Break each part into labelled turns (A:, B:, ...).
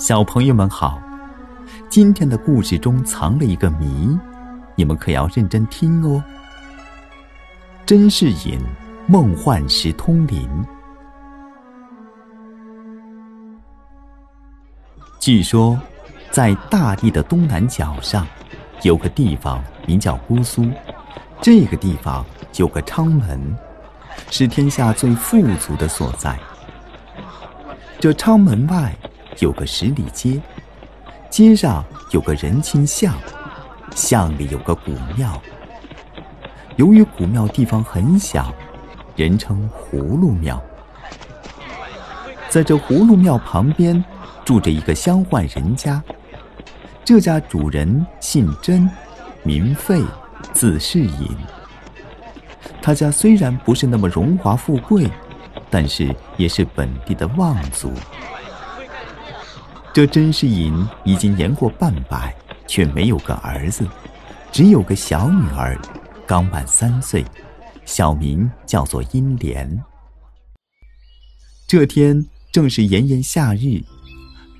A: 小朋友们好，今天的故事中藏了一个谜，你们可要认真听哦。甄士隐梦幻时通灵。据说，在大地的东南角上，有个地方名叫姑苏，这个地方有个昌门，是天下最富足的所在。这昌门外。有个十里街，街上有个人亲巷，巷里有个古庙。由于古庙地方很小，人称葫芦庙。在这葫芦庙旁边，住着一个乡宦人家。这家主人姓甄，名费，字士隐。他家虽然不是那么荣华富贵，但是也是本地的望族。这甄士隐已经年过半百，却没有个儿子，只有个小女儿，刚满三岁，小名叫做英莲。这天正是炎炎夏日，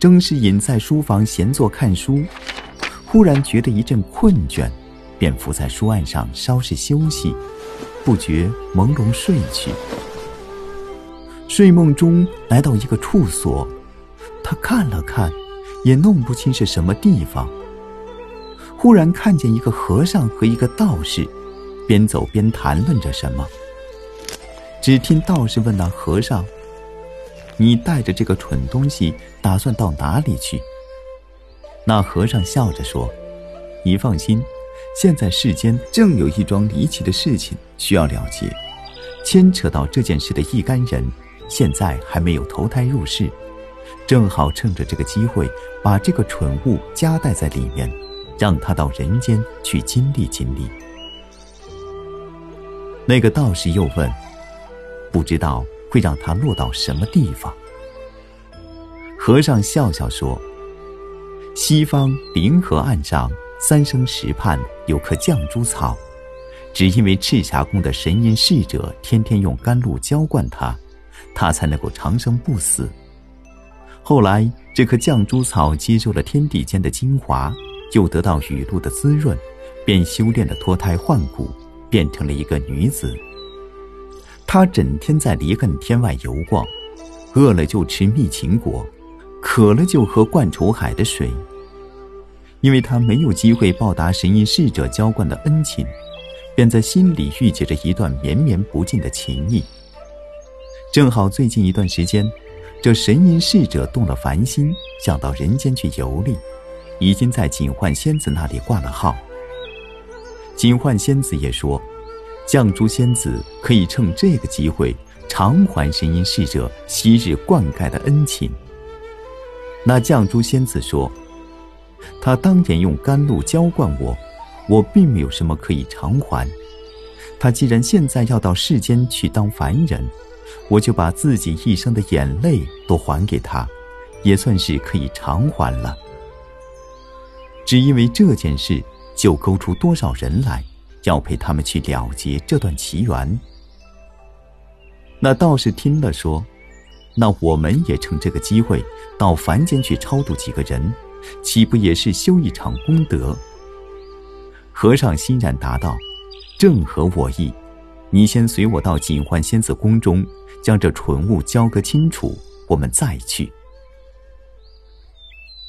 A: 甄士隐在书房闲坐看书，忽然觉得一阵困倦，便伏在书案上稍事休息，不觉朦胧睡去。睡梦中来到一个处所。他看了看，也弄不清是什么地方。忽然看见一个和尚和一个道士，边走边谈论着什么。只听道士问那和尚：“你带着这个蠢东西，打算到哪里去？”那和尚笑着说：“你放心，现在世间正有一桩离奇的事情需要了结，牵扯到这件事的一干人，现在还没有投胎入世。”正好趁着这个机会，把这个蠢物夹带在里面，让他到人间去经历经历。那个道士又问：“不知道会让他落到什么地方？”和尚笑笑说：“西方临河岸上三生石畔有棵绛珠草，只因为赤霞宫的神瑛侍者天天用甘露浇灌它，它才能够长生不死。”后来，这棵绛珠草接受了天地间的精华，又得到雨露的滋润，便修炼的脱胎换骨，变成了一个女子。她整天在离恨天外游逛，饿了就吃蜜秦果，渴了就喝灌愁海的水。因为她没有机会报答神瑛侍者浇灌的恩情，便在心里郁结着一段绵绵不尽的情谊。正好最近一段时间。这神瑛侍者动了凡心，想到人间去游历，已经在锦幻仙子那里挂了号。锦幻仙子也说，绛珠仙子可以趁这个机会偿还神瑛侍者昔日灌溉的恩情。那绛珠仙子说，他当年用甘露浇灌我，我并没有什么可以偿还。他既然现在要到世间去当凡人。我就把自己一生的眼泪都还给他，也算是可以偿还了。只因为这件事，就勾出多少人来，要陪他们去了结这段奇缘。那道士听了说：“那我们也趁这个机会，到凡间去超度几个人，岂不也是修一场功德？”和尚欣然答道：“正合我意。你先随我到锦幻仙子宫中。”将这蠢物交割清楚，我们再去。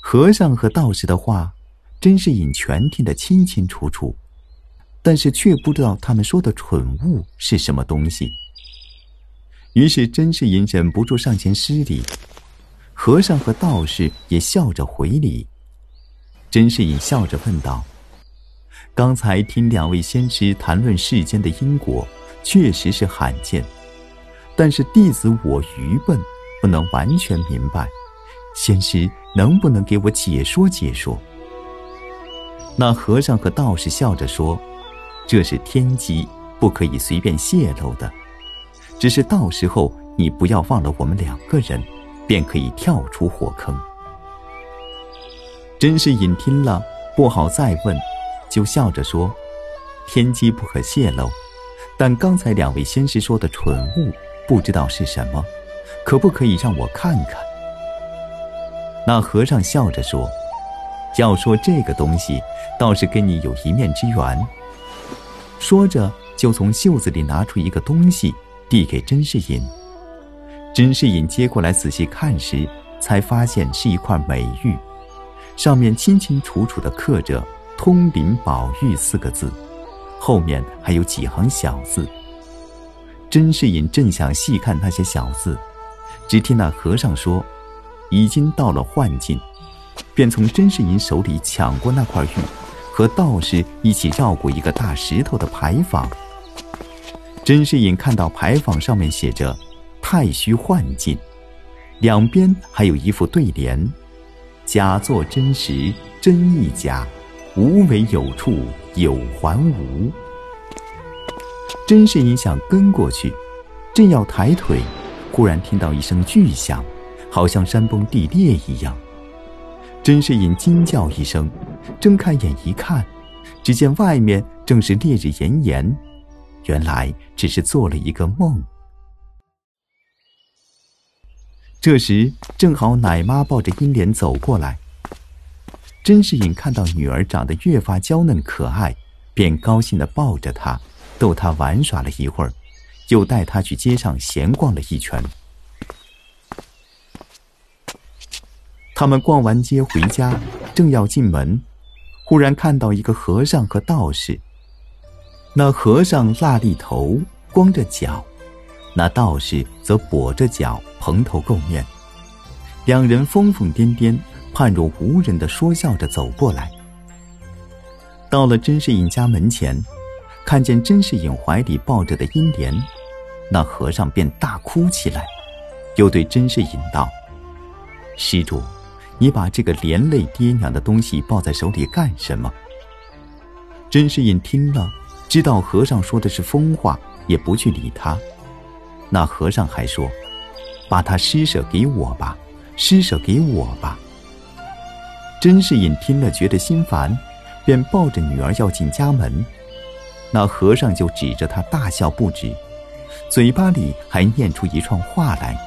A: 和尚和道士的话，甄士隐全听得清清楚楚，但是却不知道他们说的蠢物是什么东西。于是甄士隐忍不住上前施礼，和尚和道士也笑着回礼。甄士隐笑着问道：“刚才听两位仙师谈论世间的因果，确实是罕见。”但是弟子我愚笨，不能完全明白，仙师能不能给我解说解说？那和尚和道士笑着说：“这是天机，不可以随便泄露的。只是到时候你不要忘了我们两个人，便可以跳出火坑。”甄士隐听了不好再问，就笑着说：“天机不可泄露，但刚才两位仙师说的蠢物。”不知道是什么，可不可以让我看看？那和尚笑着说：“要说这个东西，倒是跟你有一面之缘。”说着，就从袖子里拿出一个东西，递给甄士隐。甄士隐接过来仔细看时，才发现是一块美玉，上面清清楚楚地刻着“通灵宝玉”四个字，后面还有几行小字。甄士隐正想细看那些小字，只听那和尚说：“已经到了幻境。”便从甄士隐手里抢过那块玉，和道士一起绕过一个大石头的牌坊。甄士隐看到牌坊上面写着。太虚幻境，两边还有一副对联：“假作真实真亦假，无为有处有还无。”甄士隐想跟过去，正要抬腿，忽然听到一声巨响，好像山崩地裂一样。甄士隐惊叫一声，睁开眼一看，只见外面正是烈日炎炎，原来只是做了一个梦。这时正好奶妈抱着英莲走过来，甄士隐看到女儿长得越发娇嫩可爱，便高兴地抱着她，逗她玩耍了一会儿，又带她去街上闲逛了一圈。他们逛完街回家，正要进门，忽然看到一个和尚和道士。那和尚蜡笠头，光着脚。那道士则跛着脚，蓬头垢面，两人疯疯癫癫、判若无人的说笑着走过来。到了甄士隐家门前，看见甄士隐怀里抱着的英莲，那和尚便大哭起来，又对甄士隐道：“施主，你把这个连累爹娘的东西抱在手里干什么？”甄士隐听了，知道和尚说的是疯话，也不去理他。那和尚还说：“把他施舍给我吧，施舍给我吧。”甄士隐听了，觉得心烦，便抱着女儿要进家门。那和尚就指着他大笑不止，嘴巴里还念出一串话来：“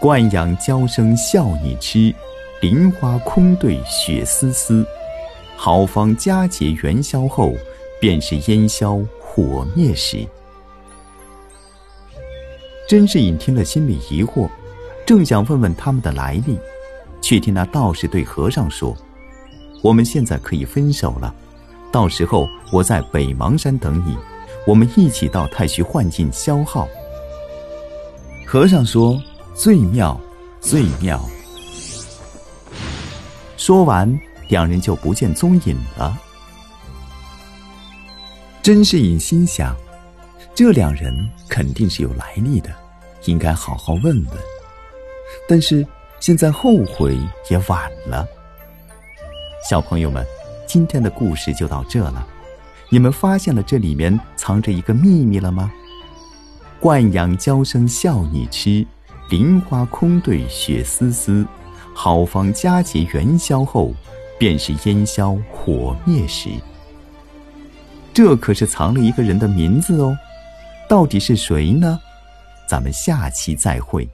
A: 惯养娇生笑你痴，菱花空对雪丝丝。好房佳节元宵后，便是烟消火灭时。”甄士隐听了，心里疑惑，正想问问他们的来历，却听那道士对和尚说：“我们现在可以分手了，到时候我在北邙山等你，我们一起到太虚幻境消耗。”和尚说：“最妙，最妙。”说完，两人就不见踪影了。甄士隐心想，这两人肯定是有来历的。应该好好问问，但是现在后悔也晚了。小朋友们，今天的故事就到这了。你们发现了这里面藏着一个秘密了吗？惯养娇生笑你痴，菱花空对雪丝丝。好房佳节元宵后，便是烟消火灭时。这可是藏了一个人的名字哦，到底是谁呢？咱们下期再会。